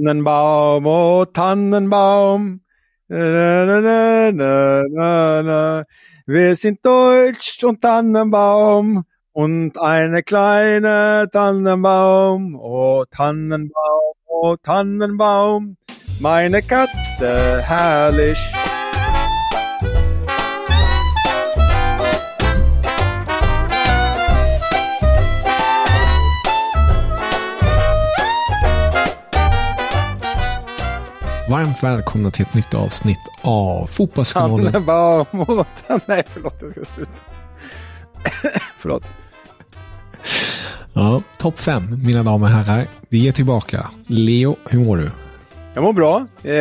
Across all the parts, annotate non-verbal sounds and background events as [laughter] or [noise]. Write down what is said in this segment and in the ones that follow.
Tannenbaum, oh Tannenbaum. Na, na, na, na, na. Wir sind Deutsch und Tannenbaum und eine kleine Tannenbaum. Oh Tannenbaum, oh Tannenbaum, meine Katze herrlich. Varmt välkomna till ett nytt avsnitt av Fotbollskanalen. Tan- Nej, förlåt, jag ska sluta. [coughs] förlåt. Ja, Topp 5, mina damer och herrar. Vi är tillbaka. Leo, hur mår du? Jag mår bra. Eh,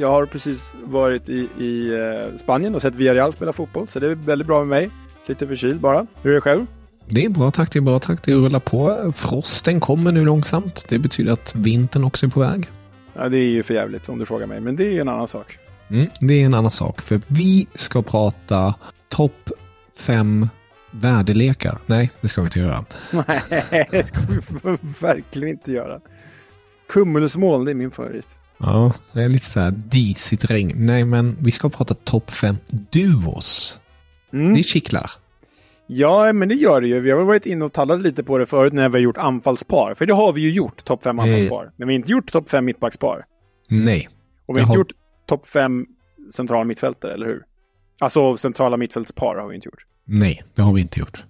jag har precis varit i, i eh, Spanien och sett Villarreal spela fotboll, så det är väldigt bra med mig. Lite förkyld bara. Hur är det själv? Det är bra tack, det är bra tack. Det rullar på. Frosten kommer nu långsamt. Det betyder att vintern också är på väg. Ja, det är ju för jävligt om du frågar mig, men det är en annan sak. Mm, det är en annan sak, för vi ska prata topp 5 väderlekar. Nej, det ska vi inte göra. Nej, det ska vi [laughs] verkligen inte göra. Cumulusmoln, det är min favorit. Ja, det är lite så här disigt regn. Nej, men vi ska prata topp 5 duos. Mm. Det kittlar. Ja, men det gör det ju. Vi har varit inne och tallat lite på det förut när vi har gjort anfallspar. För det har vi ju gjort, topp 5 Mm. anfallspar. Men vi har inte gjort topp 5 mittbackspar. Nej. Och vi har inte gjort topp 5 centrala mittfältare, eller hur? Alltså centrala mittfältspar har vi inte gjort. Nej, det har vi inte gjort.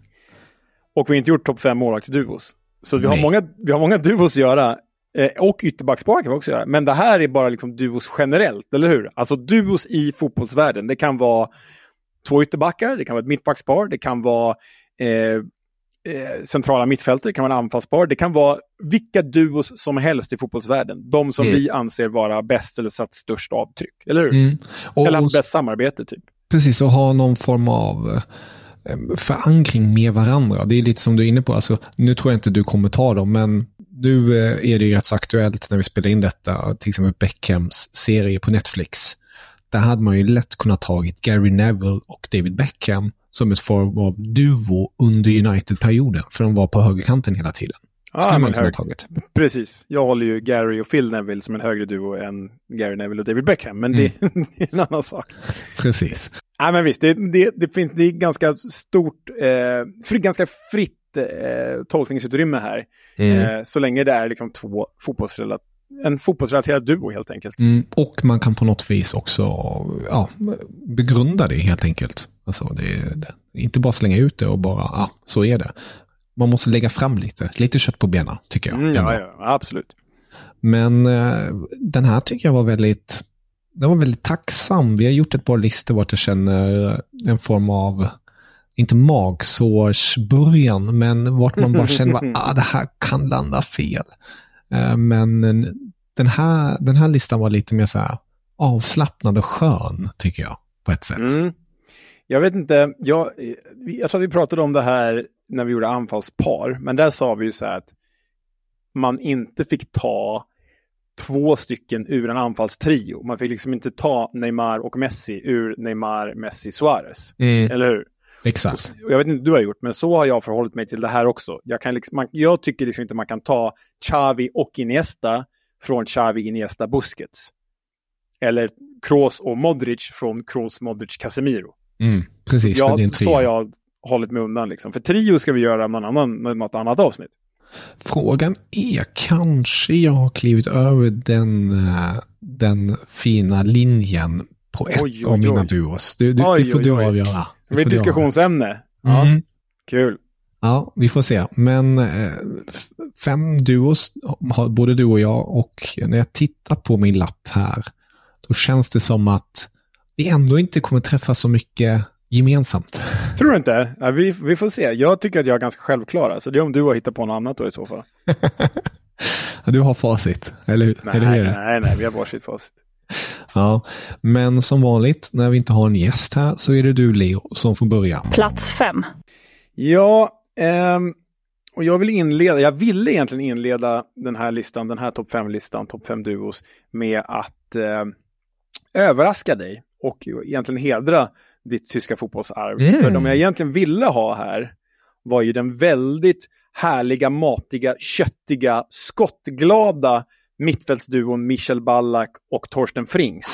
Och vi har inte gjort topp 5 målvaktsduos. Så vi har, många, vi har många duos att göra. Eh, och ytterbackspar kan vi också göra. Men det här är bara liksom duos generellt, eller hur? Alltså duos i fotbollsvärlden. Det kan vara två ytterbackar, det kan vara ett mittbackspar, det kan vara eh, eh, centrala mittfältare, det kan vara en anfallspar. Det kan vara vilka duos som helst i fotbollsvärlden. De som Mm. vi anser vara bäst eller satt störst avtryck, eller hur? Mm. Och, Eller haft bäst samarbete, typ. precis, och ha någon form av eh, förankring med varandra. Det är lite som du är inne på. Alltså, nu tror jag inte du kommer ta dem, men nu eh, är det ju rätt så aktuellt när vi spelar in detta, till exempel Beckhams serie på Netflix. Där hade man ju lätt kunnat tagit Gary Neville och David Beckham som ett form av duo under United-perioden, för de var på högerkanten hela tiden. Ja, Skulle man kunna tagit. precis. Jag håller ju Gary och Phil Neville som en högre duo än Gary Neville och David Beckham. Men det, Mm. [laughs] det är en annan sak. Precis. Nej, men visst, det, det, det, finns, det är ganska stort, eh, fri, ganska fritt eh, tolkningsutrymme här. Mm. Eh, så länge det är liksom två fotbollsrelat en fotbollsrelaterad duo helt enkelt. Mm, och man kan på något vis också ja, begrunda det helt enkelt. Alltså det, det, inte bara slänga ut det och bara, ja, så är det. Man måste lägga fram lite, lite kött på benen, tycker jag. Mm, ja, ja, absolut. Men eh, den här tycker jag var väldigt, den var väldigt tacksam. Vi har gjort ett par listor vart jag känner en form av, inte magsårsbörjan, men vart man bara känner att [laughs] ah, det här kan landa fel. Eh, men den här, den här listan var lite mer så här avslappnad och skön, tycker jag, på ett sätt. Mm. Jag vet inte, jag, jag tror att vi pratade om det här när vi gjorde anfallspar. Men där sa vi ju så här att man inte fick ta två stycken ur en anfallstrio. Man fick liksom inte ta Neymar och Messi ur Neymar, Messi, Suarez. Mm. Eller hur? Exakt. Och jag vet inte hur du har gjort, men så har jag förhållit mig till det här också. Jag, kan liksom, man, jag tycker liksom inte man kan ta Xavi och Iniesta från Xavi, Iniesta, Busquets. Eller Kroos och Modric från Kroos, Modric, Casemiro. Mm. Precis, Ja, för din så har jag hållit mig undan. Liksom. För trio ska vi göra någon annan, något annat avsnitt. Frågan är, kanske jag har klivit över den, eh, den fina linjen på ett Oj, av oj, mina oj. duos. Det, det, Oj, det får du avgöra. Det blir ett diskussionsämne. Ja. Mm. Kul. Ja, vi får se. Men eh, fem duos har både du och jag och när jag tittar på min lapp här, då känns det som att vi ändå inte kommer träffa så mycket gemensamt. [laughs] Tror du inte? Ja, vi, vi får se. Jag tycker att jag är ganska självklara. Så det är om du har hittat på något annat då i så fall. [laughs] Du har facit, eller? Nej, eller hur nej, nej, vi har varsitt facit. Ja, men som vanligt när vi inte har en gäst här så är det du Leo som får börja. Plats fem. Ja, ehm, och jag vill inleda, jag ville egentligen inleda den här listan, den här topp 5-listan, topp 5 duos, med att eh, överraska dig och egentligen hedra ditt tyska fotbollsarv. Mm. För de jag egentligen ville ha här var ju den väldigt härliga, matiga, köttiga, skottglada mittfältsduon Michel Ballack och Torsten Frings.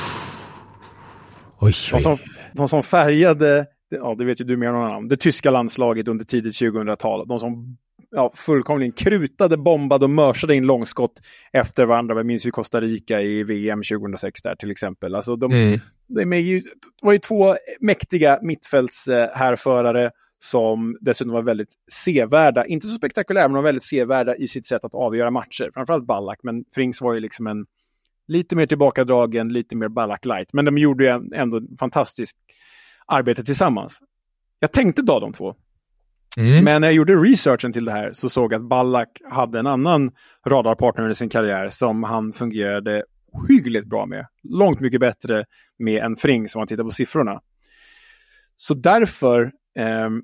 Oj, De som, de som färgade, ja det vet ju du mer än någon annan, det tyska landslaget under tidigt 2000-tal. De som ja, fullkomligen krutade, bombade och mörsade in långskott efter varandra. Jag minns ju Costa Rica i VM 2006 där till exempel. Alltså de, Mm. de är ju, var ju två mäktiga mittfältshärförare som dessutom var väldigt sevärda. Inte så spektakulära, men de var väldigt sevärda i sitt sätt att avgöra matcher. Framförallt Ballack, men Frings var ju liksom en lite mer tillbakadragen, lite mer Ballack light. Men de gjorde ju ändå fantastiskt arbete tillsammans. Jag tänkte ta de två, Mm. men när jag gjorde researchen till det här så såg jag att Ballack hade en annan radarpartner i sin karriär som han fungerade hyggligt bra med. Långt mycket bättre med än Fring som man tittar på siffrorna. Så därför, ehm,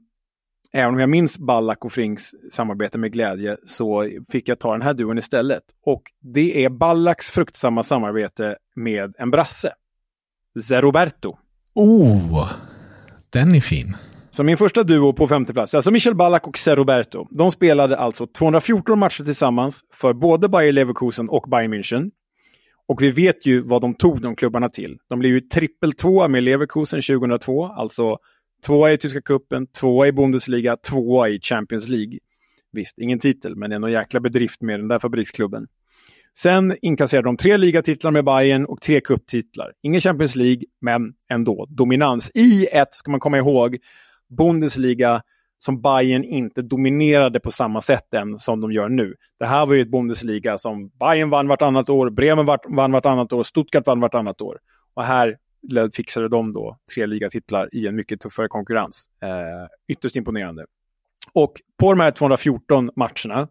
även om jag minns Ballack och Frings samarbete med glädje, så fick jag ta den här duon istället. Och det är Ballacks fruktsamma samarbete med en brasse. Zeroberto. Oh, den är fin. Så min första duo på femte plats, alltså Michel Ballack och Ser Roberto. De spelade alltså 214 matcher tillsammans för både Bayer Leverkusen och Bayern München. Och vi vet ju vad de tog de klubbarna till. De blev ju trippel tvåa med Leverkusen 2002, alltså tvåa i tyska cupen, tvåa i Bundesliga, tvåa i Champions League. Visst, ingen titel, men det är någon jäkla bedrift med den där fabriksklubben. Sen inkasserade de tre ligatitlar med Bayern och tre cuptitlar. Ingen Champions League, men ändå dominans i ett, ska man komma ihåg, Bundesliga som Bayern inte dominerade på samma sätt än som de gör nu. Det här var ju ett Bundesliga som Bayern vann vartannat år, Bremen vann vartannat år, Stuttgart vann vartannat år. Och här fixade de då tre ligatitlar i en mycket tuffare konkurrens. Eh, ytterst imponerande. Och på de här 214 matcherna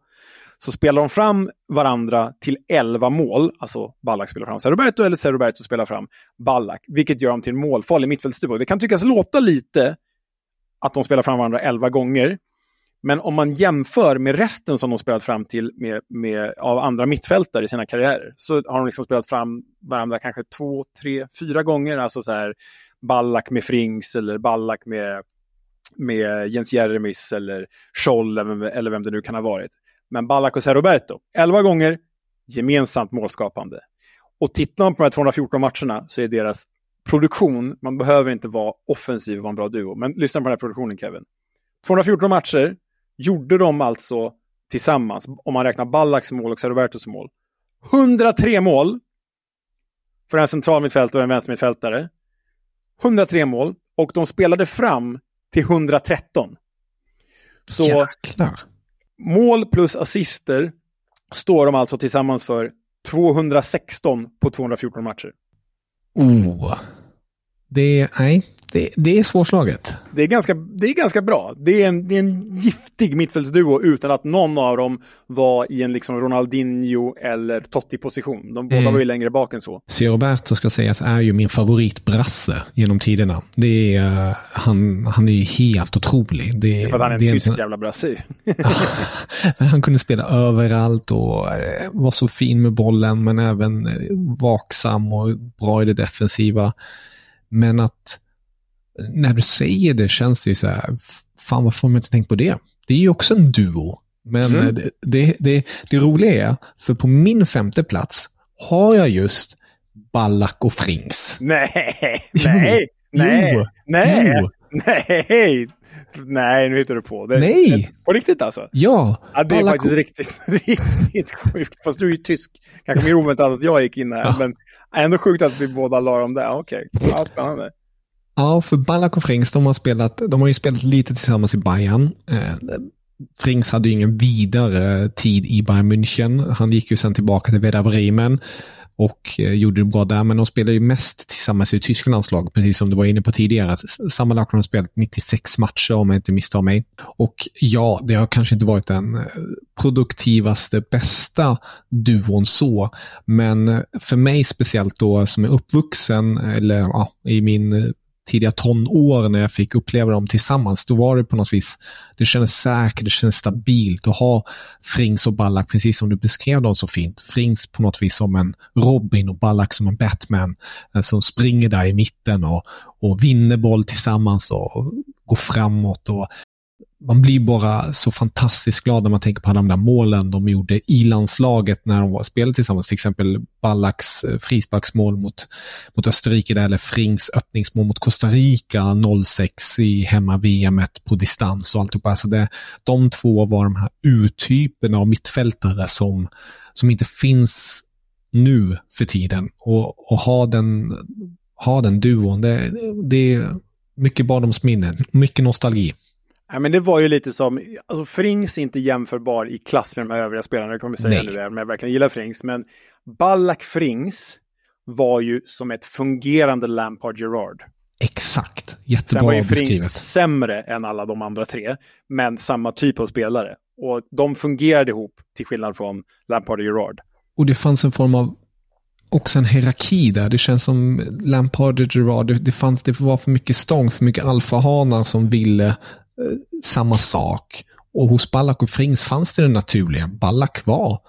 så spelar de fram varandra till 11 mål. Alltså Ballack spelar fram Roberto eller Roberto spelar fram Ballack. Vilket gör dem till en målfarlig mittfältsduo. Det kan tyckas låta lite att de spelar fram varandra 11 gånger. Men om man jämför med resten som de spelat fram till med, med, av andra mittfältare i sina karriärer så har de liksom spelat fram varandra kanske två, tre, fyra gånger. Alltså så här Ballack med Frings eller Ballack med, med Jens Jeremis eller Scholl eller, eller vem det nu kan ha varit. Men Ballack och Roberto, 11 gånger gemensamt målskapande. Och tittar man på de här 214 matcherna så är deras produktion, man behöver inte vara offensiv och vara en bra duo, men lyssna på den här produktionen Kevin. 214 matcher gjorde de alltså tillsammans, om man räknar Ballacks mål och Robertos mål. 103 mål för en centralmittfältare och en vänstermittfältare. 103 mål och de spelade fram till 113. Så Jäklar. mål plus assister står de alltså tillsammans för 216 på 214 matcher. Oh. Det, nej, det, det är svårslaget. Det är ganska, det är ganska bra. Det är, en, det är en giftig mittfältsduo utan att någon av dem var i en liksom Ronaldinho eller Totti-position. De båda Mm. var ju längre bak än så. C. Roberto ska sägas är ju min favoritbrasse genom tiderna. Det är, eh, han, han är ju helt otrolig. Det, För att han är en det tysk en- jävla brasse. [laughs] Han kunde spela överallt och eh, var så fin med bollen men även eh, vaksam och bra i det defensiva. Men att när du säger det känns det ju så här, fan varför har man inte tänkt på det? Det är ju också en duo. Men Mm. eh, det, det, det, det roliga är, för på min femte plats har jag just Ballack och Frings. nej, [laughs] Jo. nej, Jo. nej, Jo. nej, [laughs] nej, nu hittar du på. Det, Nej. På riktigt alltså? Ja, Ja, det är Ballack faktiskt riktigt, [laughs] riktigt sjukt. Fast du är ju tysk. Kanske mer oväntat att jag gick in här. Ja. Men ändå sjukt att vi båda la dem där. Ja, Okej, ja, spännande. Ja, för Ballack och Frings, de har, spelat, de har ju spelat lite tillsammans i Bayern. Eh, Frings hade ju ingen vidare tid i Bayern München. Han gick ju sen tillbaka till Werder Bremen och eh, gjorde det bra där, men de spelar ju mest tillsammans i Tysklands landslag, precis som du var inne på tidigare. Sammanlagt har de spelat 96 matcher om jag inte misstar mig. Och ja, det har kanske inte varit den eh, produktivaste, bästa duon så, men eh, för mig speciellt då som är uppvuxen, eller ja, i min tidiga tonår när jag fick uppleva dem tillsammans, då var det på något vis, det kändes säkert, det kändes stabilt att ha Frings och Ballack, precis som du beskrev dem så fint. Frings på något vis som en Robin och Ballack som en Batman, eh, som springer där i mitten och, och vinner boll tillsammans och går framåt. Och man blir bara så fantastiskt glad när man tänker på alla de där målen de gjorde i landslaget när de var- spelade tillsammans. Till exempel Ballacks eh, frisparksmål mot, mot Österrike där, eller Frings öppningsmål mot Costa Rica 06 i hemma-VM på distans och alltihopa. Alltså det, de två var de här urtyperna av mittfältare som, som inte finns nu för tiden. Och, och ha, den, ha den duon, det, det är mycket barndomsminnen, mycket nostalgi. Ja, men det var ju lite som, alltså Frings är inte jämförbar i klass med de övriga spelarna, det kommer jag säga Nej. nu, även om jag verkligen gillar Frings. Men Ballack Frings var ju som ett fungerande Lampard Gerard. Exakt, Sen jättebra var ju Frings beskrivet. sämre än alla de andra tre, men samma typ av spelare. Och de fungerade ihop, till skillnad från Lampard och Gerard. Och det fanns en form av också en hierarki där. Det känns som Lampard och Gerard, det, det, fanns, det var för mycket stång, för mycket alfahanar som ville samma sak. Och hos Ballack och Frings fanns det det naturliga. Ballack var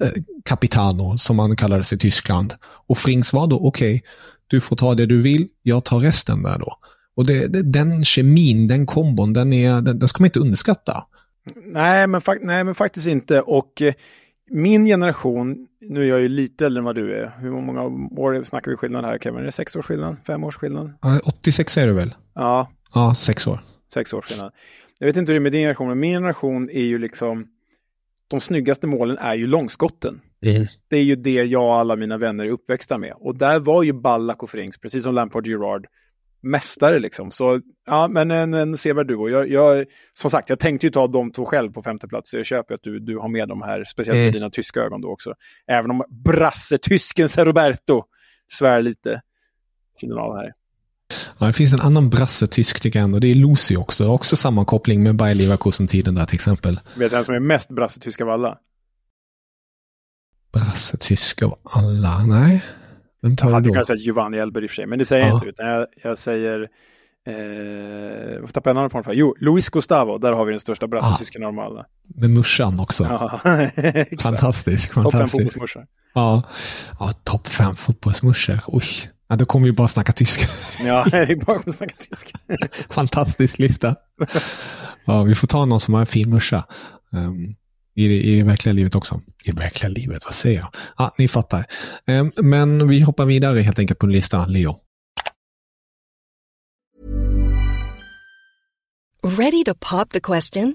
eh, Capitano, som man kallades i Tyskland. Och Frings var då, okej, du får ta det du vill, jag tar resten där då. Och det, det, den kemin, den kombon, den, är, den, den ska man inte underskatta. Nej, men, nej, men faktiskt inte. Och eh, min generation, nu är jag ju lite äldre än vad du är. Hur många år snackar vi skillnad här Kevin? Är det sex års skillnad? Fem års skillnad? Ja, 86 är det väl? Ja, Ja, sex år. Sex års skillnad. Jag vet inte hur det är med din generation, men min generation är ju liksom... De snyggaste målen är ju långskotten. Det är ju det jag och alla mina vänner är uppväxta med. Och där var ju Ballack och Frings, precis som Lampard Gerard, mästare liksom. Så ja, men en, en sevärd duo. Jag, jag, som sagt, jag tänkte ju ta de två själv på femte plats. Så jag köper att du, du har med dem här, speciellt med Mm. dina tyska ögon då också. Även om brasse-tysken Roberto svär lite. Av här. Ja, det finns en annan brasse-tysk tycker jag ändå. Det är Lucy också. Också sammankoppling med Bayer Leverkusen-tiden där till exempel. Vet du vem som är mest brasse-tysk av alla? Brasse-tysk av alla. Nej. Vem Jag tar hade det då? kunnat säga Giovanni Elber i och för sig, men det säger jag Ja. inte. Utan jag, jag säger... Eh, vad tappade jag namnet på honom för? Jo, Luis Gustavo. Där har vi den största brasse-tysken av dem alla. Med morsan också. Ja, [laughs] exakt. Fantastisk. Topp fem fantastisk. fotbollsmorsor. Ja, ja topp fem fotbollsmorsor. Oj. Ja, då kommer vi bara snacka tyska. [laughs] Ja, det är bara att snacka tyska. [laughs] Fantastisk lista. [laughs] Ja, vi får ta någon som har en fin morsa. Um, i, det, I det verkliga livet också. I det verkliga livet, vad säger jag? Ja, ni fattar. Um, men vi hoppar vidare helt enkelt på listan, Leo. Ready to pop the question?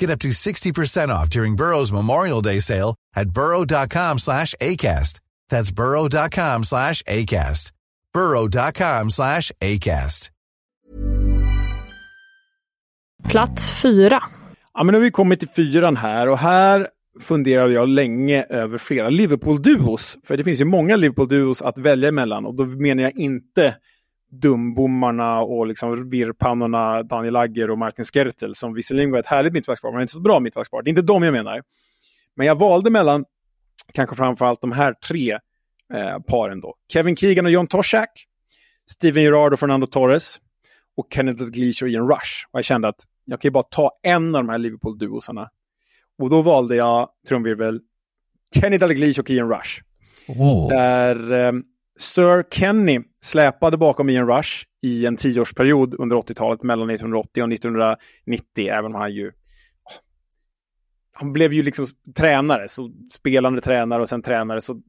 Get up to 60% off during Burrow's Memorial Day sale at burrow.com slash ACAST. That's burrow.com slash ACAST. burrow.com slash ACAST. Plats fyra. Ja, men nu har vi kommit till fyran här och här funderade jag länge över flera Liverpool-duos. För det finns ju många Liverpool-duos att välja emellan och då menar jag inte dumbommarna och liksom virrpannorna Daniel Agger och Martin Skertel som visserligen var ett härligt mittbackspar, men inte så bra mittbackspar. Det är inte dem jag menar. Men jag valde mellan kanske framförallt de här tre eh, paren då. Kevin Keegan och John Toshak, Steven Gerrard och Fernando Torres och Kenneth Dalglish och Ian Rush. Och jag kände att jag kan ju bara ta en av de här Liverpool-duosarna. Och då valde jag, trumvirvel, Kenny Dalglish och Ian Rush. Oh. Där eh, Sir Kenny släpade bakom Ian Rush i en tioårsperiod under 80-talet mellan 1980 och 1990, även om han ju... Han blev ju liksom tränare, så spelande tränare och sen tränare. Så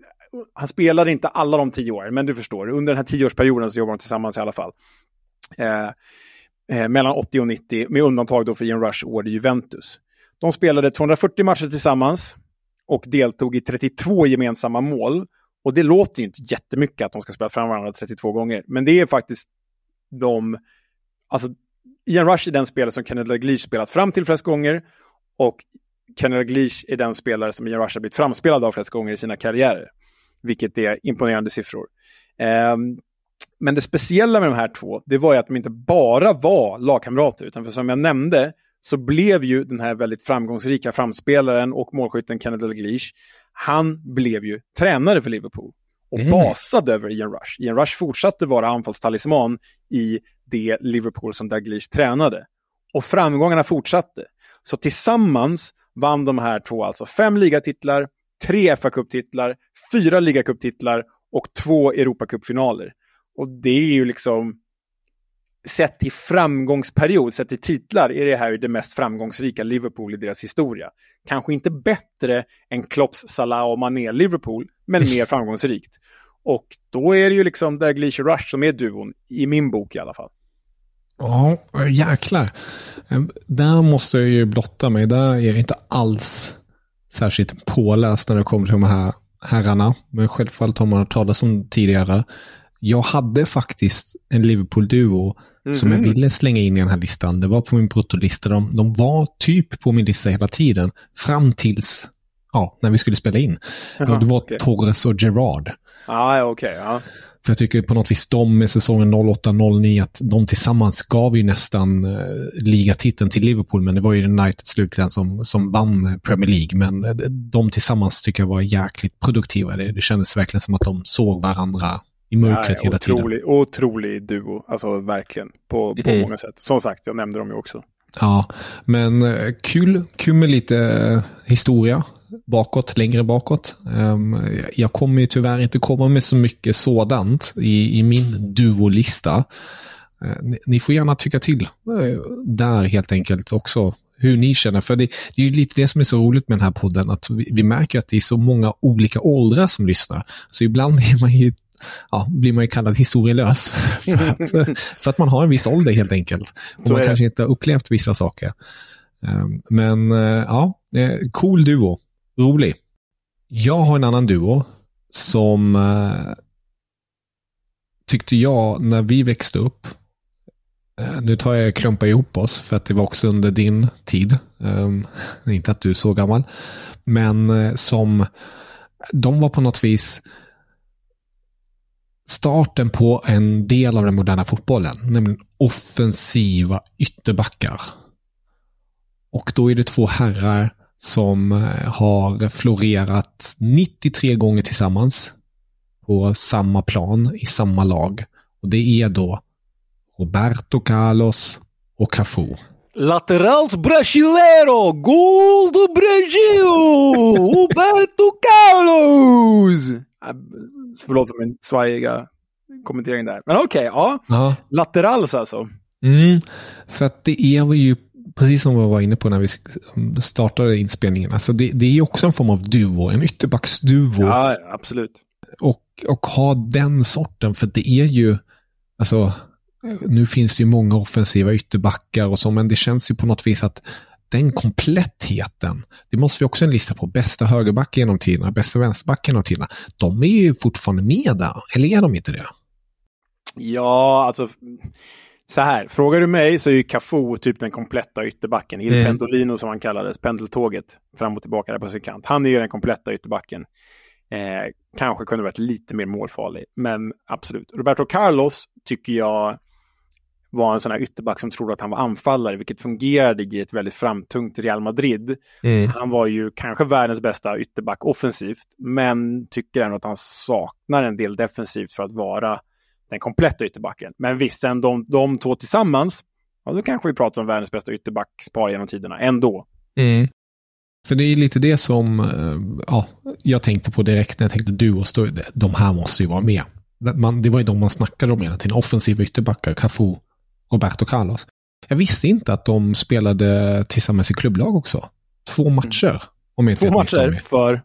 han spelade inte alla de tio åren, men du förstår, under den här tioårsperioden så jobbade de tillsammans i alla fall. Eh, eh, mellan 80 och 90, med undantag då för Ian Rush år i Juventus. De spelade 240 matcher tillsammans och deltog i 32 gemensamma mål och det låter ju inte jättemycket att de ska spela fram varandra 32 gånger, men det är faktiskt de... Alltså, Ian Rush är den spelare som Kenneth Dalglish spelat fram till flest gånger och Kenneth Dalglish är den spelare som Ian Rush har blivit framspelad av flest gånger i sina karriärer. Vilket är imponerande siffror. Um, men det speciella med de här två, det var ju att de inte bara var lagkamrater, utan för som jag nämnde så blev ju den här väldigt framgångsrika framspelaren och målskytten Kenneth Dalglish han blev ju tränare för Liverpool och mm. basade över Ian Rush. Ian Rush fortsatte vara anfallstalisman i det Liverpool som Dalglish tränade. Och framgångarna fortsatte. Så tillsammans vann de här två alltså fem ligatitlar, tre fa Cup-titlar, fyra ligacup-titlar och två Europacup-finaler. Och det är ju liksom sett till framgångsperiod, sett till titlar, är det här det mest framgångsrika Liverpool i deras historia. Kanske inte bättre än Klopps, Salah och Mané Liverpool, men mer [laughs] framgångsrikt. Och då är det ju liksom Dalglish Rush som är duon, i min bok i alla fall. Ja, jäklar. Ehm, där måste jag ju blotta mig. Där är jag inte alls särskilt påläst när det kommer till de här herrarna. Men självfallet har man hört talas om tidigare. Jag hade faktiskt en Liverpool-duo mm -hmm. som jag mhm. ville slänga in i den här listan. Det var på min bruttolista. De, de var typ på min lista hela tiden. Fram tills ja, när vi skulle spela in. [laughs] Jaha, det var okay. Torres och Gerard. Ah, okay, ja, För jag tycker på något vis de med säsongen 08-09 att de tillsammans gav ju nästan eh, ligatiteln till Liverpool, men det var ju United slutligen som, som vann Premier League. Men eh, de tillsammans tycker jag var jäkligt produktiva. Det, det kändes verkligen som att de såg varandra i mörkret ja, hela otrolig, tiden. Otrolig duo, alltså verkligen. På, på mm. många sätt. Som sagt, jag nämnde dem ju också. Ja, men eh, kul, kul med lite eh, historia bakåt, längre bakåt. Um, jag kommer ju tyvärr inte komma med så mycket sådant i, i min duolista. Uh, ni, får gärna tycka till där helt enkelt också hur ni känner. För det, det, är ju lite det som är så roligt med den här podden, att vi, vi märker att det är så många olika åldrar som lyssnar. Så ibland är man ju ja, blir man ju kallad historielös. för, [laughs] att, för att man har en viss ålder helt enkelt. Och man kanske inte har upplevt vissa saker. Ehm, men eh, ja, eh, cool duo. Rolig. Jag har en annan duo som eh, tyckte jag när vi växte upp. Nu tar jag klumpa ihop oss för att det var också under din tid. Um, inte att du är så gammal. Men som de var på något vis starten på en del av den moderna fotbollen, nämligen offensiva ytterbackar. Och då är det två herrar som eh, har florerat 93 gånger tillsammans på samma plan i samma lag. Och det är då Roberto Carlos och Cafu. Lateralt Brasileiro, gol do Brasil! [laughs] Roberto Carlos! Äh, Förlåt för min svajiga kommentering där. Men okej, okay, ja. Ja. Laterals alltså. Mm, för att det är ju, precis som vi var inne på när vi startade inspelningen, alltså det, det är också en form av duo, en ytterbacksduo. Ja, absolut. Och, och ha den sorten, för det är ju, alltså, nu finns det ju många offensiva ytterbackar och så, men det känns ju på något vis att den komplettheten, det måste vi också en lista på. Bästa högerback genom tiderna, bästa vänsterback genom tiderna. De är ju fortfarande med där, eller är de inte det? Ja, alltså så här, frågar du mig så är ju Cafu typ den kompletta ytterbacken. Il mm. Pendolino som han kallades, pendeltåget fram och tillbaka där på sin kant. Han är ju den kompletta ytterbacken. Eh, kanske kunde varit lite mer målfarlig, men absolut. Roberto Carlos tycker jag var en sån här ytterback som trodde att han var anfallare, vilket fungerade i ett väldigt framtungt Real Madrid. Mm. Han var ju kanske världens bästa ytterback offensivt, men tycker ändå att han saknar en del defensivt för att vara den kompletta ytterbacken. Men visst, sen de, de två tillsammans, ja, då kanske vi pratar om världens bästa ytterbackspar genom tiderna, ändå. Mm. För det är lite det som eh, ja, jag tänkte på direkt när jag tänkte duos. De här måste ju vara med. Man, det var ju de man snackade om hela tiden. Offensiva ytterbackar, Cafu, Roberto Carlos. Jag visste inte att de spelade tillsammans i klubblag också. Två matcher. Om jag Två matcher för?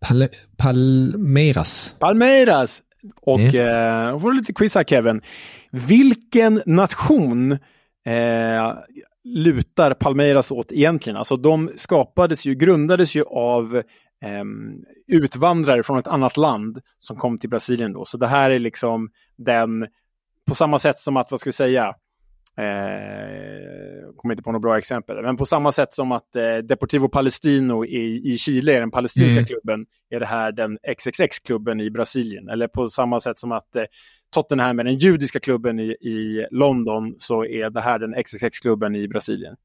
Pal Palmeiras. Palmeiras! Och mm. eh, får lite quiz här Kevin. Vilken nation eh, lutar Palmeiras åt egentligen? Alltså de skapades ju, grundades ju av eh, utvandrare från ett annat land som kom till Brasilien då. Så det här är liksom den på samma sätt som att, vad ska vi säga, eh, kommer inte på något bra exempel, men på samma sätt som att eh, Deportivo Palestino i, i Chile är den palestinska mm. klubben, är det här den XXX-klubben i Brasilien. Eller på samma sätt som att eh, Tottenham är den judiska klubben i, i London, så är det här den XXX-klubben i Brasilien.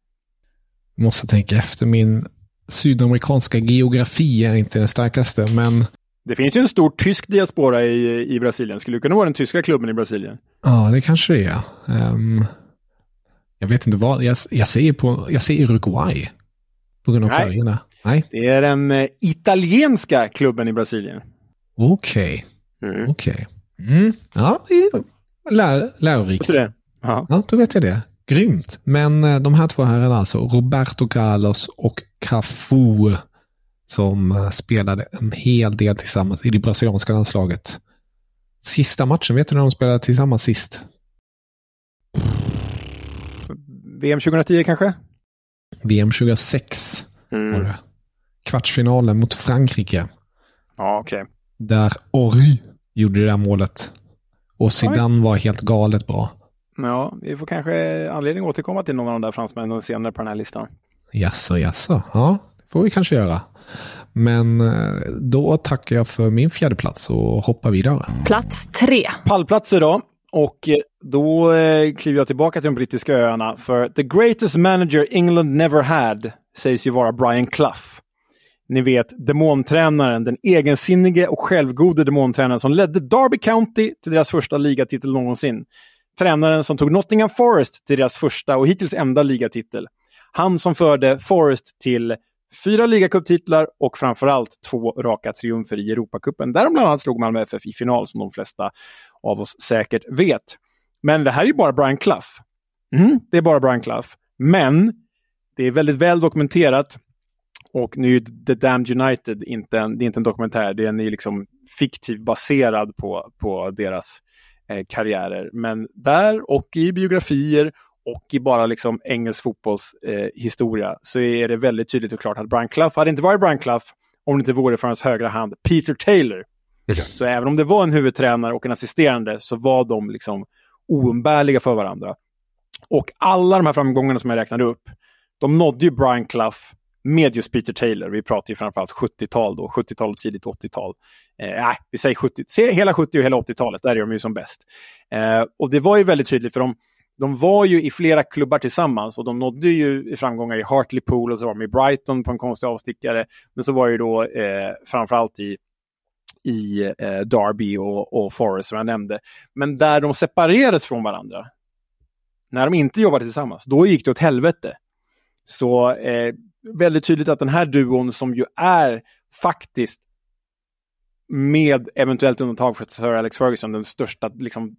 Jag måste tänka efter, min sydamerikanska geografi är inte den starkaste, men det finns ju en stor tysk diaspora i, i Brasilien. Skulle det kunna vara den tyska klubben i Brasilien? Ja, det kanske det är. Um, jag vet inte vad. Jag, jag, säger, på, jag säger Uruguay. På grund av Nej. färgerna. Nej. Det är den uh, italienska klubben i Brasilien. Okej. Okay. Mm. Okej. Okay. Mm. Ja, det är lär, lärorikt. Det? Ja, då vet jag det. Grymt. Men uh, de här två herrarna alltså, Roberto Carlos och Cafu som eh, spelade en hel del tillsammans i det brasilianska landslaget. Sista matchen, vet du när de spelade tillsammans sist? VM 2010 kanske? VM 2006 mm. var det. Kvartsfinalen mot Frankrike. Ja, okej. Okay. Där Ori gjorde det där målet. Och Zidane var helt galet bra. Ja, vi får kanske anledning att återkomma till någon av de där fransmännen senare på den här listan. Jaså, jaså. Ja, får vi kanske göra. Men eh, då tackar jag för min fjärde plats och hoppar vidare. Plats tre. Pallplatser då. Och eh, då eh, kliver jag tillbaka till de brittiska öarna. För the greatest manager England never had sägs ju vara Brian Clough. Ni vet demontränaren, den egensinnige och självgode demontränaren som ledde Derby County till deras första ligatitel någonsin. Tränaren som tog Nottingham Forest till deras första och hittills enda ligatitel. Han som förde Forest till fyra ligacuptitlar och framförallt två raka triumfer i Europacupen, där de bland annat slog Malmö FF i final, som de flesta av oss säkert vet. Men det här är ju bara Brian Clough. Mm, det är bara Brian Clough. Men det är väldigt väl dokumenterat. Och nu är The Damned United inte en, det är inte en dokumentär, det är en liksom fiktiv baserad på, på deras eh, karriärer. Men där och i biografier och i bara liksom engelsk fotbolls eh, historia så är det väldigt tydligt och klart att Brian Clough hade inte varit Brian Clough om det inte vore för hans högra hand Peter Taylor. Så även om det var en huvudtränare och en assisterande så var de liksom oumbärliga för varandra. Och alla de här framgångarna som jag räknade upp, de nådde ju Brian Clough med just Peter Taylor. Vi pratar ju framförallt 70-tal då, 70-tal och tidigt 80-tal. Eh, vi säger 70, se hela 70 och hela 80-talet, där är de ju som bäst. Eh, och det var ju väldigt tydligt för de, de var ju i flera klubbar tillsammans och de nådde ju framgångar i Hartlepool och så var de i Brighton på en konstig avstickare. Men så var det ju då eh, framförallt i i eh, Derby och, och Forest som jag nämnde. Men där de separerades från varandra, när de inte jobbade tillsammans, då gick det åt helvete. Så eh, väldigt tydligt att den här duon som ju är faktiskt med eventuellt undantag för Sir Alex Ferguson, den största, liksom,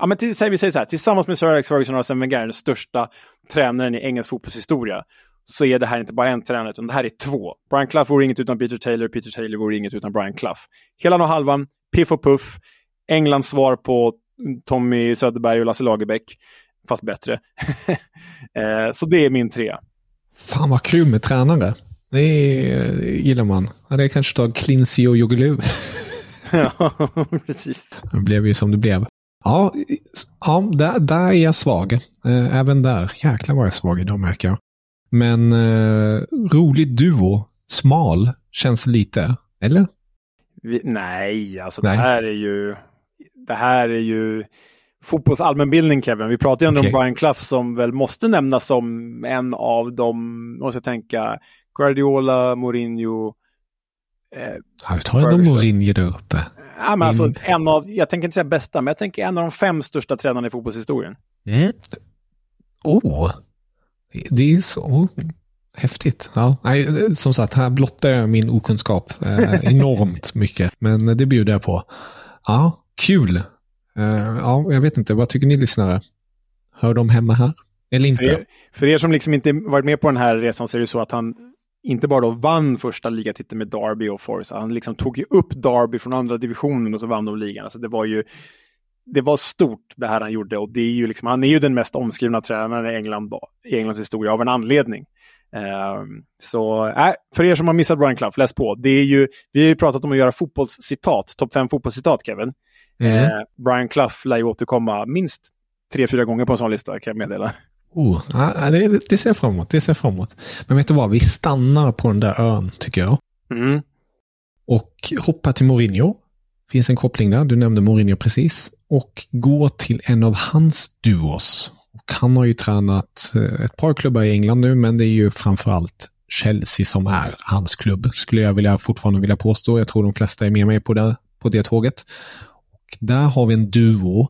ja men till, vi säger så här, tillsammans med Sir Alex Ferguson och Arsene Wenger, den största tränaren i engelsk fotbollshistoria, så är det här inte bara en tränare, utan det här är två. Brian Clough vore inget utan Peter Taylor, Peter Taylor vore inget utan Brian Clough. Hela och halvan, piff och puff, Englands svar på Tommy Söderberg och Lasse Lagerbäck, fast bättre. [laughs] eh, så det är min trea. Fan vad kul med tränare. Det gillar man. Det är kanske ta Clincy och Joggelur. [laughs] ja, precis. Det blev ju som det blev. Ja, ja där, där är jag svag. Eh, även där. Jäklar vad jag är svag idag märker jag. Men eh, rolig duo, smal, känns lite, eller? Vi, nej, alltså nej. det här är ju... Det här är ju fotbollsallmänbildning Kevin. Vi pratar ju ändå okay. om Brian Clough som väl måste nämnas som en av dem, måste jag tänka, Guardiola, Mourinho. Eh, ja, vi tar ändå Mourinho där uppe. Ja, men alltså, en av, jag tänker inte säga bästa, men jag tänker en av de fem största tränarna i fotbollshistorien. Mm. Oh, det är så häftigt. Ja, nej, som sagt, här blottar jag min okunskap eh, [laughs] enormt mycket. Men det bjuder jag på. Ja, kul. Eh, ja, jag vet inte, vad tycker ni lyssnare? Hör de hemma här? Eller inte? För er, för er som liksom inte varit med på den här resan så är det så att han inte bara då vann första ligatiteln med Derby och Forza, han liksom tog ju upp Derby från andra divisionen och så vann de ligan. Alltså det var ju det var stort det här han gjorde och det är ju liksom, han är ju den mest omskrivna tränaren i England, i Englands historia av en anledning. Uh, så äh, för er som har missat Brian Clough, läs på. Det är ju, vi har ju pratat om att göra fotbollscitat, topp fem fotbollscitat Kevin. Mm. Uh, Brian Clough lär ju återkomma minst tre, fyra gånger på en sån lista kan jag meddela. Oh, ja, det, det ser jag fram emot. Det ser fram emot. Men vet du vad, vi stannar på den där ön tycker jag. Mm. Och hoppar till Mourinho. Finns en koppling där, du nämnde Mourinho precis. Och går till en av hans duos. Och han har ju tränat eh, ett par klubbar i England nu, men det är ju framförallt Chelsea som är hans klubb, skulle jag vilja, fortfarande vilja påstå. Jag tror de flesta är med mig på det, på det tåget. Och där har vi en duo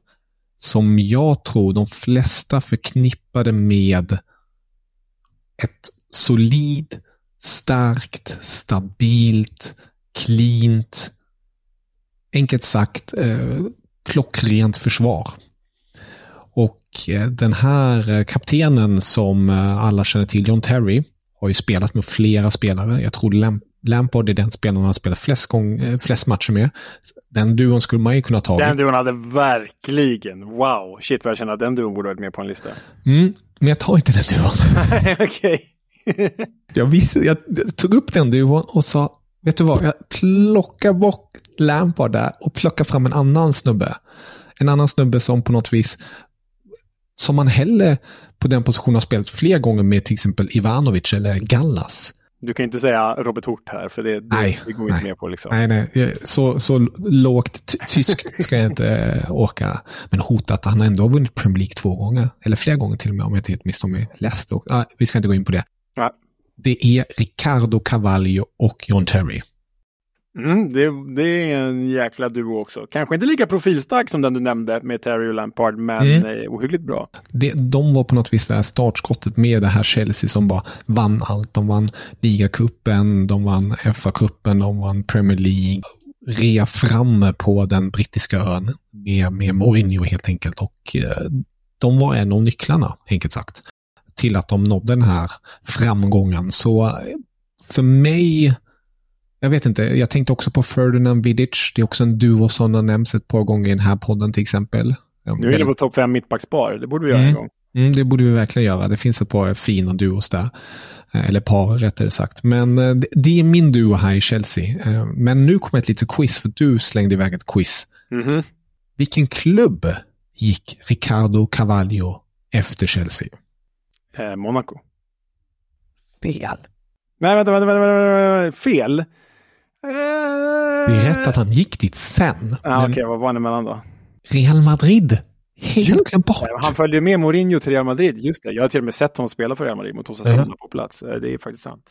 som jag tror de flesta förknippade med ett solid, starkt, stabilt, cleant, enkelt sagt eh, klockrent försvar. Och eh, den här eh, kaptenen som eh, alla känner till, John Terry, har ju spelat med flera spelare. Jag tror Lampard är den spelaren han har spelat flest, gång, flest matcher med. Den duon skulle man ju kunna ta. Den duon hade verkligen, wow, shit vad jag känner att den duon borde varit med på en lista. Mm, men jag tar inte den duon. [laughs] Okej. [laughs] jag, jag tog upp den duon och sa, vet du vad, jag plockar bort Lampard där och plockar fram en annan snubbe. En annan snubbe som på något vis, som man hellre på den positionen har spelat fler gånger med till exempel Ivanovic eller Gallas. Du kan inte säga Robert Hort här, för det, nej, det går vi inte med på. Liksom. Nej, nej. Så, så lågt tyskt ska jag inte äh, åka. Men Hort att han ändå har vunnit Premier League två gånger, eller flera gånger till och med, om jag inte helt misstar mig. Leicester. Ah, vi ska inte gå in på det. Nej. Det är Ricardo Cavallo och John Terry. Mm, det, det, är en jäkla duo också. Kanske inte lika profilstark som den du nämnde med Terry och Lampard, men mm. ohyggligt bra. Det, de var på något vis det här startskottet med det här Chelsea som bara vann allt. De vann ligacupen, de vann FA-cupen, de vann Premier League. Rea framme på den brittiska ön med, med Mourinho helt enkelt. Och eh, de var en av nycklarna, enkelt sagt, till att de nådde den här framgången. Så eh, för mig jag vet inte, jag tänkte också på Ferdinand Vidic. Det är också en duo som har nämnts ett par gånger i den här podden till exempel. Nu är det på topp fem mittbackspar, det borde vi göra mm. en gång. Mm, det borde vi verkligen göra. Det finns ett par fina duos där. Eh, Eller par rättare sagt. Men eh, det- är min duo här i Chelsea. Eh, Men nu kommer ett litet quiz, för du slängde iväg ett quiz. Mhm. Vilken klubb gick Ricardo Carvalho efter Chelsea? Eh, Monaco. Fel. Nej, vänta, vänta, vänta, vänta, vänta. fel. Eh... Det är rätt att han gick dit sen. Ja, men Okej, vad var han emellan då? Real Madrid, helt glömt bort. Han följde med Mourinho till Real Madrid, just det. Jag har till och med sett honom spela för Real Madrid mot Osasuna Ja. på plats. Eh, Det är faktiskt sant.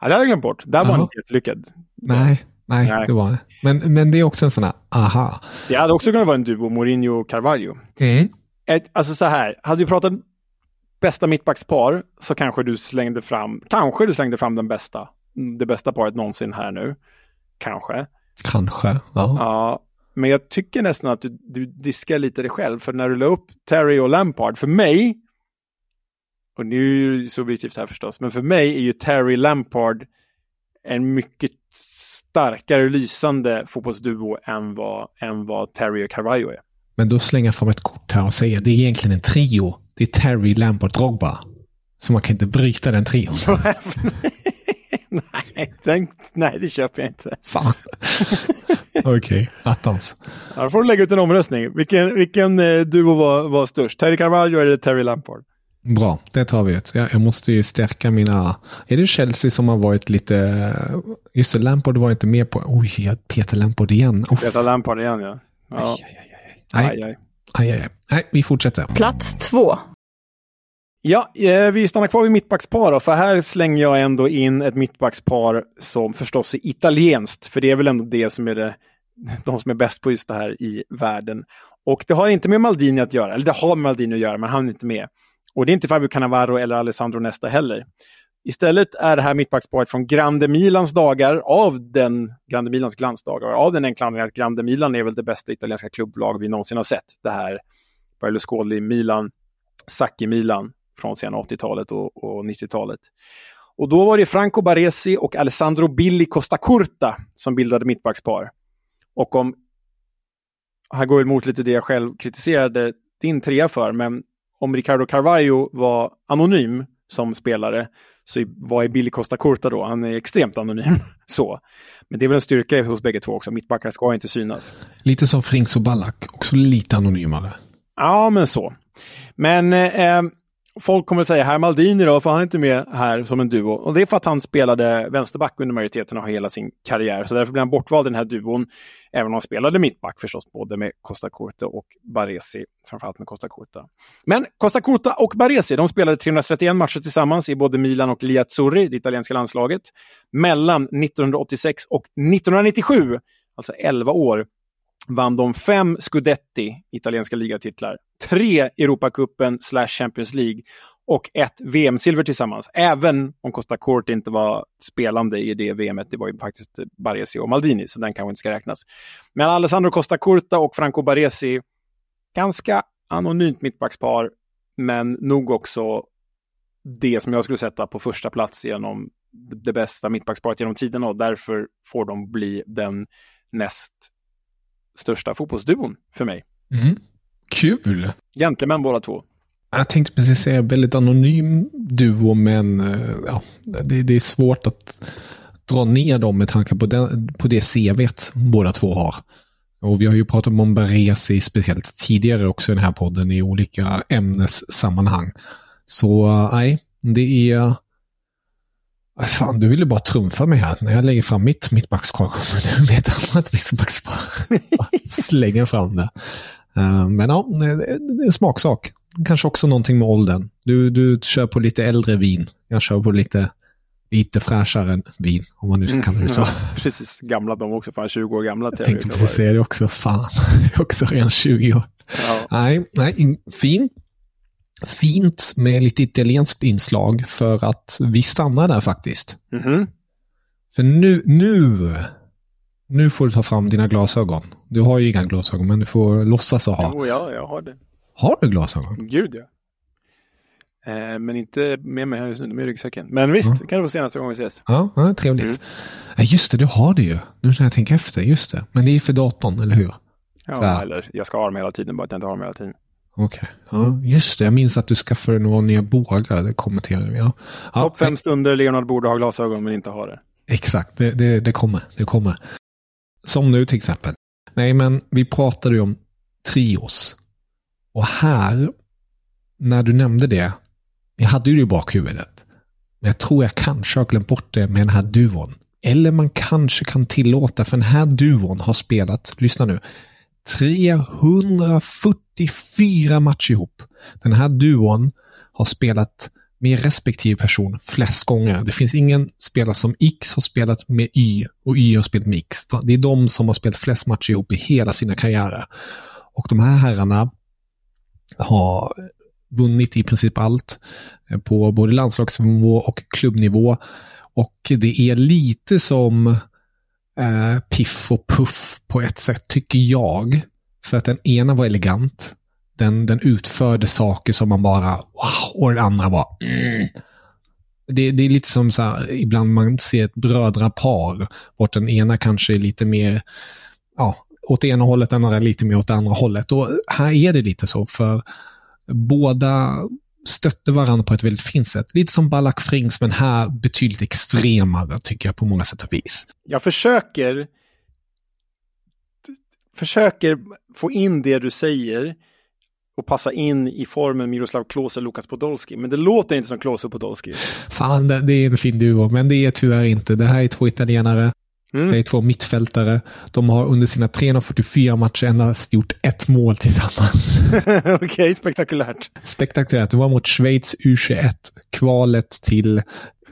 Ja, det hade jag glömt bort. Där var han inte jättelyckad. Nej, nej, Nej. det var det. Men, men det är också en sån här, aha. Det hade också kunnat vara en duo, Mourinho och Carvalho. Mm. Ett, alltså så här, hade vi pratat bästa mittbackspar så kanske du slängde fram, kanske du slängde fram den bästa, det bästa paret någonsin här nu. Kanske. Kanske. Ja. Ja, men jag tycker nästan att du, du diskar lite dig själv. För när du la upp Terry och Lampard, för mig, och nu är det ju subjektivt här förstås, men för mig är ju Terry Lampard en mycket starkare lysande fotbollsduo än vad, än vad Terry och Carvalho är. Men då slänger jag fram ett kort här och säger det är egentligen en trio. Det är Terry, Lampard, Drogba. Så man kan inte bryta den trion. [laughs] nej, den, nej, det köper jag inte. Fan. [laughs] Okej, attans. Ja, då får du lägga ut en omröstning. Vilken, vilken eh, duo var, var störst? Terry Carvalho eller Terry Lampard? Bra, det tar vi ut. Jag, jag måste ju stärka mina... Är det Chelsea som har varit lite... Just det, Lampard var inte med på... Oj, jag Peter Lampard igen. Uff. Peter Lampard igen ja. ja. Aj, aj, aj, aj. Aj, aj. Aj, aj, aj. Nej, vi fortsätter. Plats två. Ja, eh, vi stannar kvar vid mittbackspar då, för här slänger jag ändå in ett mittbackspar som förstås är italienskt, för det är väl ändå det som är det, [laughs] de som är bäst på just det här i världen. Och det har inte med Maldini att göra, eller det har med Maldini att göra, men han är inte med. Och det är inte Fabio Cannavaro eller Alessandro Nesta heller. Istället är det här mittbacksparet från Grande Milans dagar, av den Grande Milans glansdagar, av den enkla anledningen att Grande Milan är väl det bästa italienska klubblag vi någonsin har sett. Det här Berlusconi-Milan, Sacchi-Milan från sena 80-talet och, och 90-talet. Och då var det Franco Baresi och Alessandro Billy Costa Curta som bildade mittbackspar. Och om, här går jag emot lite det jag själv kritiserade din trea för, men om Ricardo Carvalho var anonym som spelare så vad är Billy Costa Curta då? Han är extremt anonym. [laughs] så. Men det är väl en styrka hos bägge två också. Mittbackar ska inte synas. Lite som Frings och Ballack, också lite anonymare. Ja, men så. Men eh, folk kommer att säga här Maldini då, för han är inte med här som en duo. Och det är för att han spelade vänsterback under majoriteten av hela sin karriär. Så därför blev han bortvald i den här duon. Även om han spelade mittback förstås, både med Costa Curta och Baresi. Framförallt med Costa Curta. Men Costa Curta och Baresi, de spelade 331 matcher tillsammans i både Milan och Liazzurri, det italienska landslaget. Mellan 1986 och 1997, alltså 11 år vann de fem Scudetti, italienska ligatitlar, tre Europacupen slash Champions League och ett VM-silver tillsammans. Även om Costa Corte inte var spelande i det VMet, det var ju faktiskt Baresi och Maldini, så den kanske inte ska räknas. Men Alessandro Costa Curta och Franco Baresi, ganska anonymt mittbackspar, men nog också det som jag skulle sätta på första plats genom det bästa mittbacksparet genom tiderna och därför får de bli den näst största fotbollsduon för mig. Mm. Kul! Gentlemän båda två. Jag tänkte precis säga väldigt anonym duo, men eh, ja, det, det är svårt att dra ner dem med tanke på, den, på det CVt båda två har. Och vi har ju pratat om Baresi speciellt tidigare också i den här podden i olika ämnessammanhang. Så eh, nej, det är... Fan, du ville bara trumfa mig här när jag lägger fram mitt mittbackspar. kommer du [laughs] med ett annat mittbackspar. [laughs] Slänger fram det. Eh, Men ja, det är en smaksak. Kanske också någonting med åldern. Du, du kör på lite äldre vin. Jag kör på lite, lite fräschare vin, om man nu ska kalla det så. [laughs] Ja, precis, gamla de också, fan 20 år gamla. Jag tänkte precis säga det också. Fan, jag är också redan 20 år. Ja. Nej, nej, in- fin. Fint med lite italienskt inslag för att vi stannar där faktiskt. Mhm. För nu, nu, nu får du ta fram dina glasögon. Du har ju inga glasögon, men du får låtsas att ha. Jo, ja, jag har det. Har du glasögon? Gud ja. Eh, men inte med mig här just nu, de är i ryggsäcken. Men visst, Mm. kan du få se nästa gång vi ses. Ja, ja trevligt. Mm. Ja, just det, du har det ju. Nu när jag tänker efter, just det. Men det är för datorn, eller hur? Ja, eller jag ska ha dem hela tiden, bara att jag inte har dem hela tiden. Okej, ja, just det. Jag minns att du skaffade några nya bågar. Det kommenterade vi. Ja. Ja, Topp fem stunder Leonard borde ha glasögon men inte har det. Exakt, det, det, det kommer. Det kommer. Som nu till exempel. Nej, men vi pratade ju om trios. Och här, när du nämnde det, jag hade ju det i bakhuvudet. Men jag tror jag kanske har glömt bort det med den här duon. Eller man kanske kan tillåta, för den här duon har spelat, lyssna nu, 344 matcher ihop. Den här duon har spelat med respektive person flest gånger. Det finns ingen spelare som X har spelat med Y och Y har spelat med X. Det är de som har spelat flest matcher ihop i hela sina karriärer. Och de här herrarna har vunnit i princip allt eh, på både landslagsnivå och klubbnivå. Och det är lite som eh, piff och puff på ett sätt, tycker jag. För att den ena var elegant. Den, den utförde saker som man bara wow, och den andra var mm. det, det är lite som så här, ibland man ser ett brödrapar. Vart den ena kanske är lite mer, ja, åt det ena hållet, den andra lite mer åt det andra hållet. Och här är det lite så, för båda stötte varandra på ett väldigt fint sätt. Lite som Ballack Frings, men här betydligt extremare tycker jag på många sätt och vis. Jag försöker försöker få in det du säger och passa in i formen Miroslav Klose och Lukas Podolski. Men det låter inte som Klose och Podolski. Fan, det, är en fin duo, men det är tyvärr inte. Det här är två italienare. Mm. Det är två mittfältare. De har under sina 344 matcher endast gjort ett mål tillsammans. [laughs] Okej, okay, spektakulärt. Spektakulärt. Det var mot Schweiz U21, kvalet till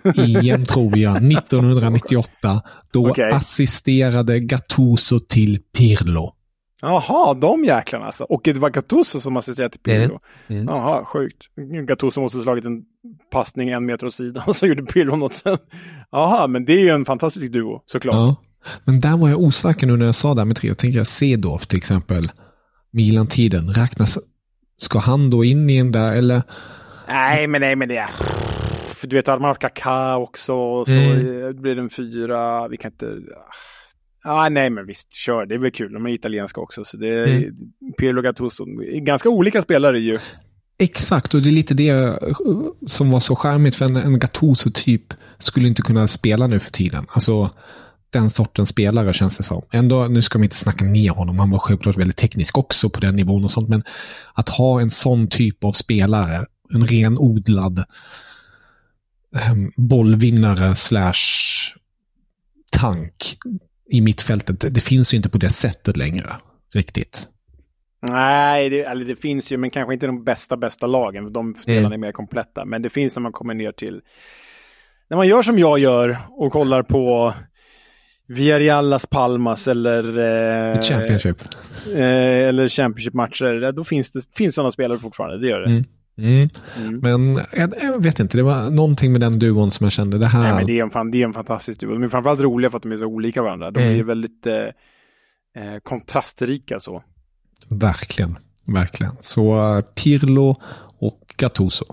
EM tror jag, [laughs] 1998. Då okay. assisterade Gattuso till Pirlo. Jaha, de jäklarna alltså. Och det var Gattuso som assisterade till Pirlo. Mm. Mm. Jaha, sjukt. Gattuso måste ha slagit en passning en meter åt sidan, [laughs] så gjorde Pirlo något sen. Jaha, men det är ju en fantastisk duo, såklart. Ja. Men där var jag osäker nu när jag sa det här med tre. Jag tänker jag Cedorf till exempel. Milan-tiden, räknas... Ska han då in i en där, eller? Nej, men nej, men det... För du vet, hade man haft Kaká också, så mm. blir det en fyra. Vi kan inte... Ah, nej, men visst, kör. Det är väl kul. De är italienska också. Så det är mm. Pirlo Gattuso. Ganska olika spelare ju. Exakt, och det är lite det eh, som var så charmigt. För en, en Gattuso-typ skulle inte kunna spela nu för tiden. Alltså, den sortens spelare känns det som. Ändå, nu ska man inte snacka ner honom. Han var självklart väldigt teknisk också på den nivån och sånt. Men att ha en sån typ av spelare, en renodlad um, bollvinnare slash tank i mittfältet. Det finns ju inte på det sättet längre. Riktigt. Nej, det, eller det finns ju, men kanske inte de bästa, bästa lagen. De spelarna mm. är mer kompletta. Men det finns när man kommer ner till... När man gör som jag gör och kollar på Villarreal Las Palmas eller... Eh, Championship. Eh, eller Championship-matcher. Då finns det finns sådana spelare fortfarande, det gör det. Mm. Mm. Mm. Men jag, jag, vet inte, det var någonting med den duon som jag kände det här. Nej, men det, är en, fan, det är en fantastisk duo. De är framförallt roliga för att de är så olika varandra. De mm. är väldigt eh, eh, kontrastrika så. Verkligen, verkligen. Så uh, Pirlo och Gattuso.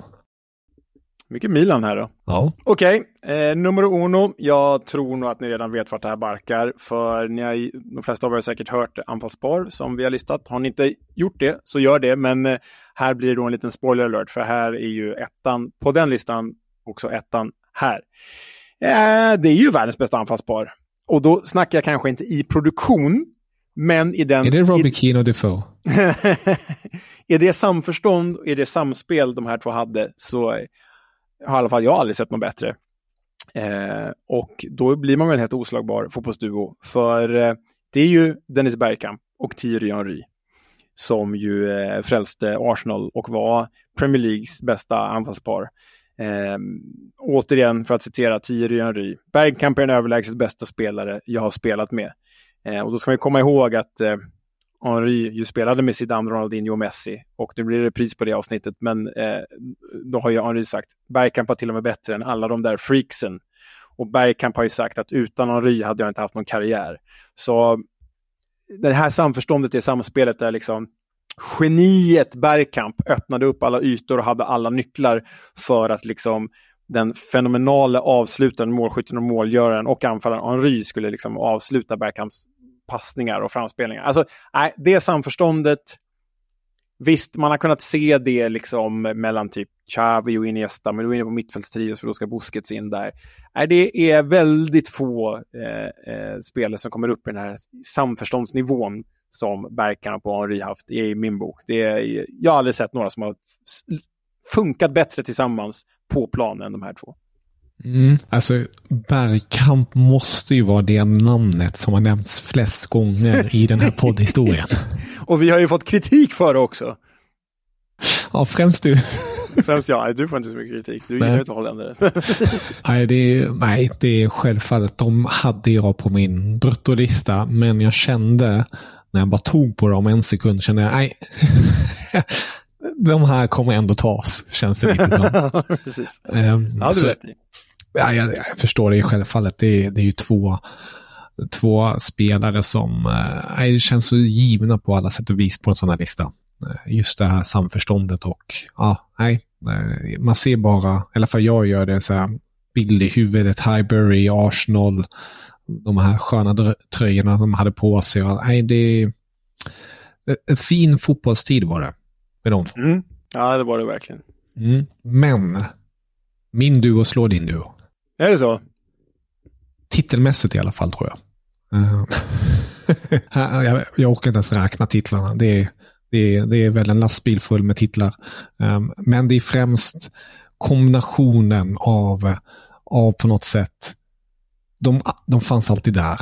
Mycket Milan här då. Ja. Okej, okay. eh, nummer uno. Jag tror nog att ni redan vet vart det här barkar. För ni har, de flesta av er har säkert hört anfallspar som vi har listat. Har ni inte gjort det så gör det. Men eh, här blir det då en liten spoiler alert. För här är ju ettan på den listan också ettan här. Eh, det är ju världens bästa anfallspar. Och då snackar jag kanske inte i produktion. Men i den... Är det Robbie Keane och Defoe? [laughs] är det samförstånd och är det samspel de här två hade så har i alla fall jag aldrig sett något bättre. Eh, och då blir man väl helt oslagbar fotbollsduo. För eh, det är ju Dennis Bergkamp och Thierry Henry som ju eh, frälste Arsenal och var Premier Leagues bästa anfallspar. Eh, återigen, för att citera Thierry Henry, Bergkamp är den överlägset bästa spelare jag har spelat med. Eh, och då ska man komma ihåg att eh, Henry ju spelade med Zidane, Ronaldinho och Messi. Och nu blir det repris på det avsnittet, men eh, då har ju Henry sagt Bergkamp var till och med bättre än alla de där freaksen. Och Bergkamp har ju sagt att utan Henry hade jag inte haft någon karriär. Så det här samförståndet i samspelet där liksom geniet Bergkamp öppnade upp alla ytor och hade alla nycklar för att liksom den fenomenala avslutaren, målskytten och målgöraren och anfallaren Henry skulle liksom avsluta Bergkamps passningar och framspelningar. Alltså, nej, det samförståndet Visst, man har kunnat se det liksom mellan typ Xavi och Iniesta, men då är inne på mittfältstrio så då ska Busquets in där. Nej, det är väldigt få eh, eh, spelare som kommer upp i den här samförståndsnivån som Bergkamp och Henry haft i min bok. Det är, jag har aldrig sett några som har funkat bättre tillsammans på planen de här två. Mm, alltså, Bergkamp måste ju vara det namnet som har nämnts flest gånger i den här poddhistorien. [laughs] och vi har ju fått kritik för det också. Ja, främst du. [laughs] Främst jag. Du får inte så mycket kritik. Du gillar ju inte holländare. [laughs] nej, det är, nej, det är självfallet. De hade jag på min bruttolista, men jag kände när jag bara tog på dem en sekund, kände jag, nej, de här kommer ändå tas, känns det lite som. [laughs] Precis. Um, ja, du vet. Ja, jag, jag, förstår det självfallet. Det, det är ju två, två spelare som det känns så givna på alla sätt och vis på en sån här lista. Eh, just det här samförståndet och ja, nej, man ser bara, i alla fall jag gör det, så här, bild i huvudet, Highbury, Arsenal, de här sköna tröjorna de hade på sig. Nej, det är en fin fotbollstid var det med de två. Mm. Ja, det var det verkligen. Mm. Men min duo slår din duo. Är det så? Titelmässigt i alla fall, tror jag. [laughs] Uh, jag, jag orkar inte ens räkna titlarna. Det är, det är, det är väl en lastbil full med titlar. Um, men det är främst kombinationen av, av på något sätt, de, de fanns alltid där.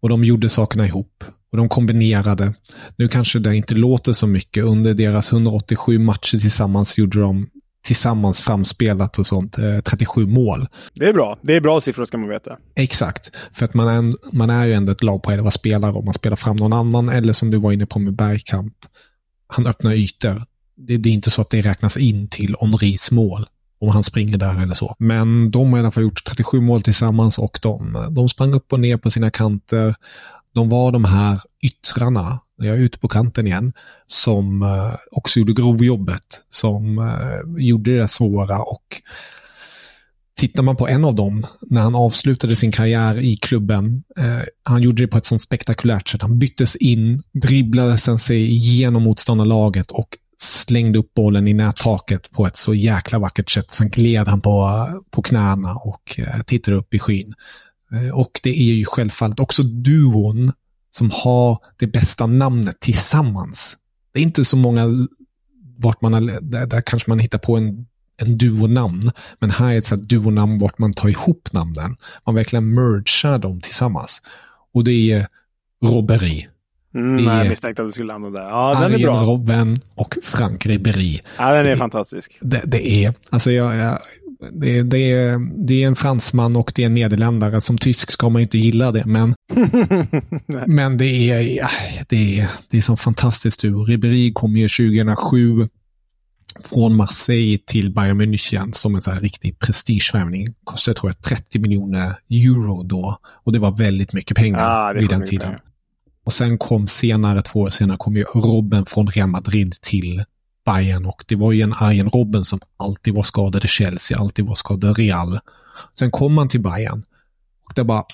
Och de gjorde sakerna ihop. Och de kombinerade. Nu kanske det inte låter så mycket. Under deras 187 matcher tillsammans gjorde de tillsammans framspelat och sånt, 37 eh, mål. Det är bra. Det är bra siffror ska man veta. Exakt. För att man är, man är ju ändå ett lag på 11 spelare om man spelar fram någon annan eller som du var inne på med Bergkamp. Han öppnar ytor. Det, det är inte så att det räknas in till Henris mål om han springer där eller så. Men de har i alla fall gjort 37 mål tillsammans och de, de sprang upp och ner på sina kanter. De var de här yttrarna jag är ute på kanten igen, som eh, också gjorde grovjobbet, som eh, gjorde det svåra och Tittar man på en av dem, när han avslutade sin karriär i klubben, eh, han gjorde det på ett sånt spektakulärt sätt. Han byttes in, dribblade sen sig igenom motståndarlaget och slängde upp bollen i nättaket på ett så jäkla vackert sätt. Sen gled han på, på knäna och eh, tittade upp i skyn. Eh, och det är ju självfallet också duon som har det bästa namnet tillsammans. Det är inte så många vart man har, där, där kanske man hittar på en, en duonamn. Men här är ett sånt duonamn vart man tar ihop namnen. Man verkligen mergar dem tillsammans. Och det är Robbery. Mm, nej, jag misstänkte att du skulle landa där. Ja, den är bra. Robben och Frank Ribéry. Ja, den är det, fantastisk. Det, det, är, alltså jag, jag det, det, är, det är en fransman och det är en nederländare. Som tysk ska man inte gilla det, men, [laughs] men det är, det är, det är som fantastiskt duo. Ribéry kom ju 2007 från Marseille till Bayern München som en så här riktig prestigevärvning. Kostade tror jag 30 miljoner euro då. Och det var väldigt mycket pengar ah, vid den tiden. Pengar. Och sen kom senare, två år senare, kom ju Robben från Real Madrid till Bayern och det var ju en Arjen Robben som alltid var skadad i Chelsea, alltid var skadad i Real. Sen kom han till Bayern och det bara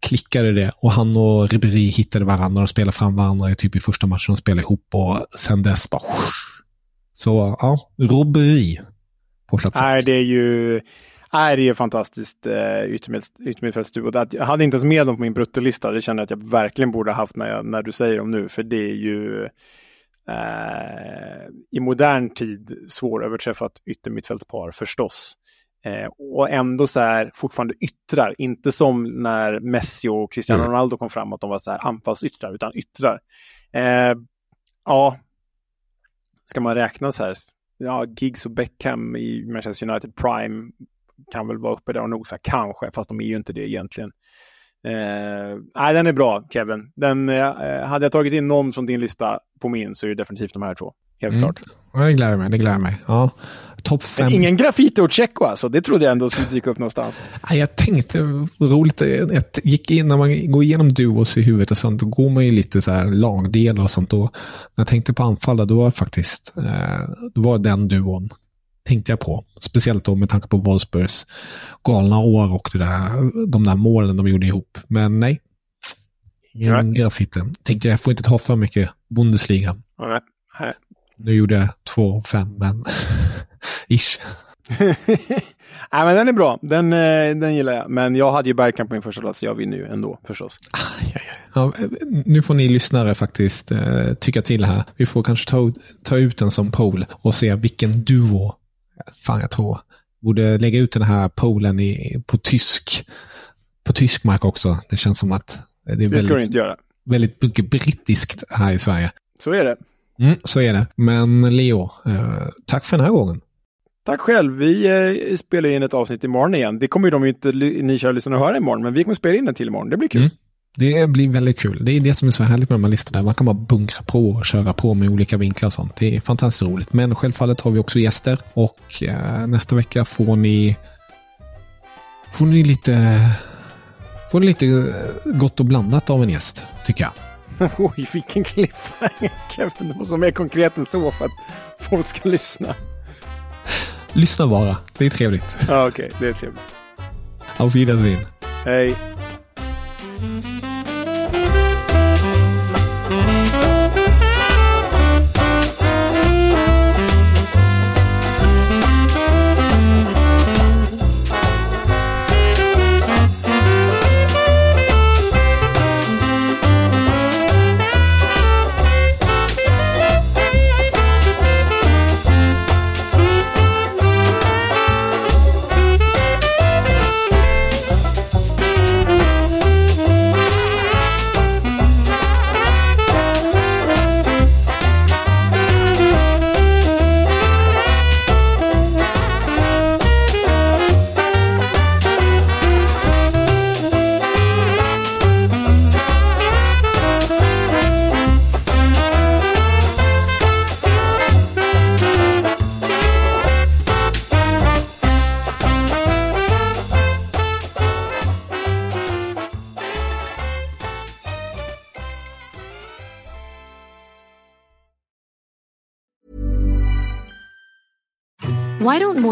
klickade det och han och Ribéry hittade varandra och spelade fram varandra typ i första matchen de spelade ihop och sen dess bara... [laughs] Så ja, Robbery på plats Nej, det är ju... Nej, det är fantastiskt eh, yttermittfältsduo. Jag hade inte ens med dem på min bruttolista. Det känner jag att jag verkligen borde haft när, jag, när du säger dem nu. För det är ju eh, i modern tid svåröverträffat yttermittfältspar förstås. Eh, och ändå så här fortfarande yttrar, inte som när Messi och Cristiano mm. Ronaldo kom fram att de var så här anfallsyttrar, utan yttrar. Eh, ja, ska man räkna så här, ja, Giggs och Beckham i Manchester United Prime kan väl vara uppe där och nosa, kanske, fast de är ju inte det egentligen. Eh, nej, den är bra, Kevin. Den, eh, hade jag tagit in någon från din lista på min så är det definitivt de här två. Helt mm. klart. Ja, det gläder mig. Det gläder mig. Ja. Topp fem. Ingen graffiti och Tjecko alltså? Det trodde jag ändå skulle dyka upp någonstans. [laughs] Ja, jag tänkte, roligt, jag gick in, när man går igenom duos i huvudet och sånt, då går man ju lite så här lagdelar och sånt. Och när jag tänkte på anfallare, då var faktiskt, eh, då var den duon tänkte jag på. Speciellt då med tanke på Wolfsburgs galna år och det där, de där målen de gjorde ihop. Men nej, ingen graffiti. Tänkte jag får inte ta för mycket Bundesliga. Nej. Nu gjorde jag två fem, men [laughs] ish. [laughs] Nej, men den är bra. Den, eh, den gillar jag. Men jag hade ju Bergkamp på min första plats. Jag vinner ju ändå förstås. Ja, nu får ni lyssnare faktiskt eh, tycka till här. Vi får kanske ta, ta ut den som poll och se vilken duo. Fan, jag tror. Borde lägga ut den här pollen i, på tysk. På tysk mark också. Det känns som att det är Det väldigt, väldigt mycket brittiskt här i Sverige. Så är det. Mm, så är det. Men Leo, eh, tack för den här gången. Tack själv. Vi eh, spelar in ett avsnitt imorgon igen. Det kommer ju de ju inte ni kära lyssnare att höra imorgon, men vi kommer spela in en till imorgon. Det blir kul. Mm. Det blir väldigt kul. Det är det som är så härligt med de här listorna. Man kan bara bunkra på och köra på med olika vinklar och sånt. Det är fantastiskt roligt. Men självfallet har vi också gäster och eh, nästa vecka får ni får ni lite får ni lite eh, gott och blandat av en gäst, tycker jag. [laughs] Oj, vilken cliffhanger [laughs] Kevin. Det måste vara mer konkret än så för att folk ska lyssna. Lyssna bara. Det är trevligt. Ja, Okej, det är trevligt. Auf Wiedersehen. Hej.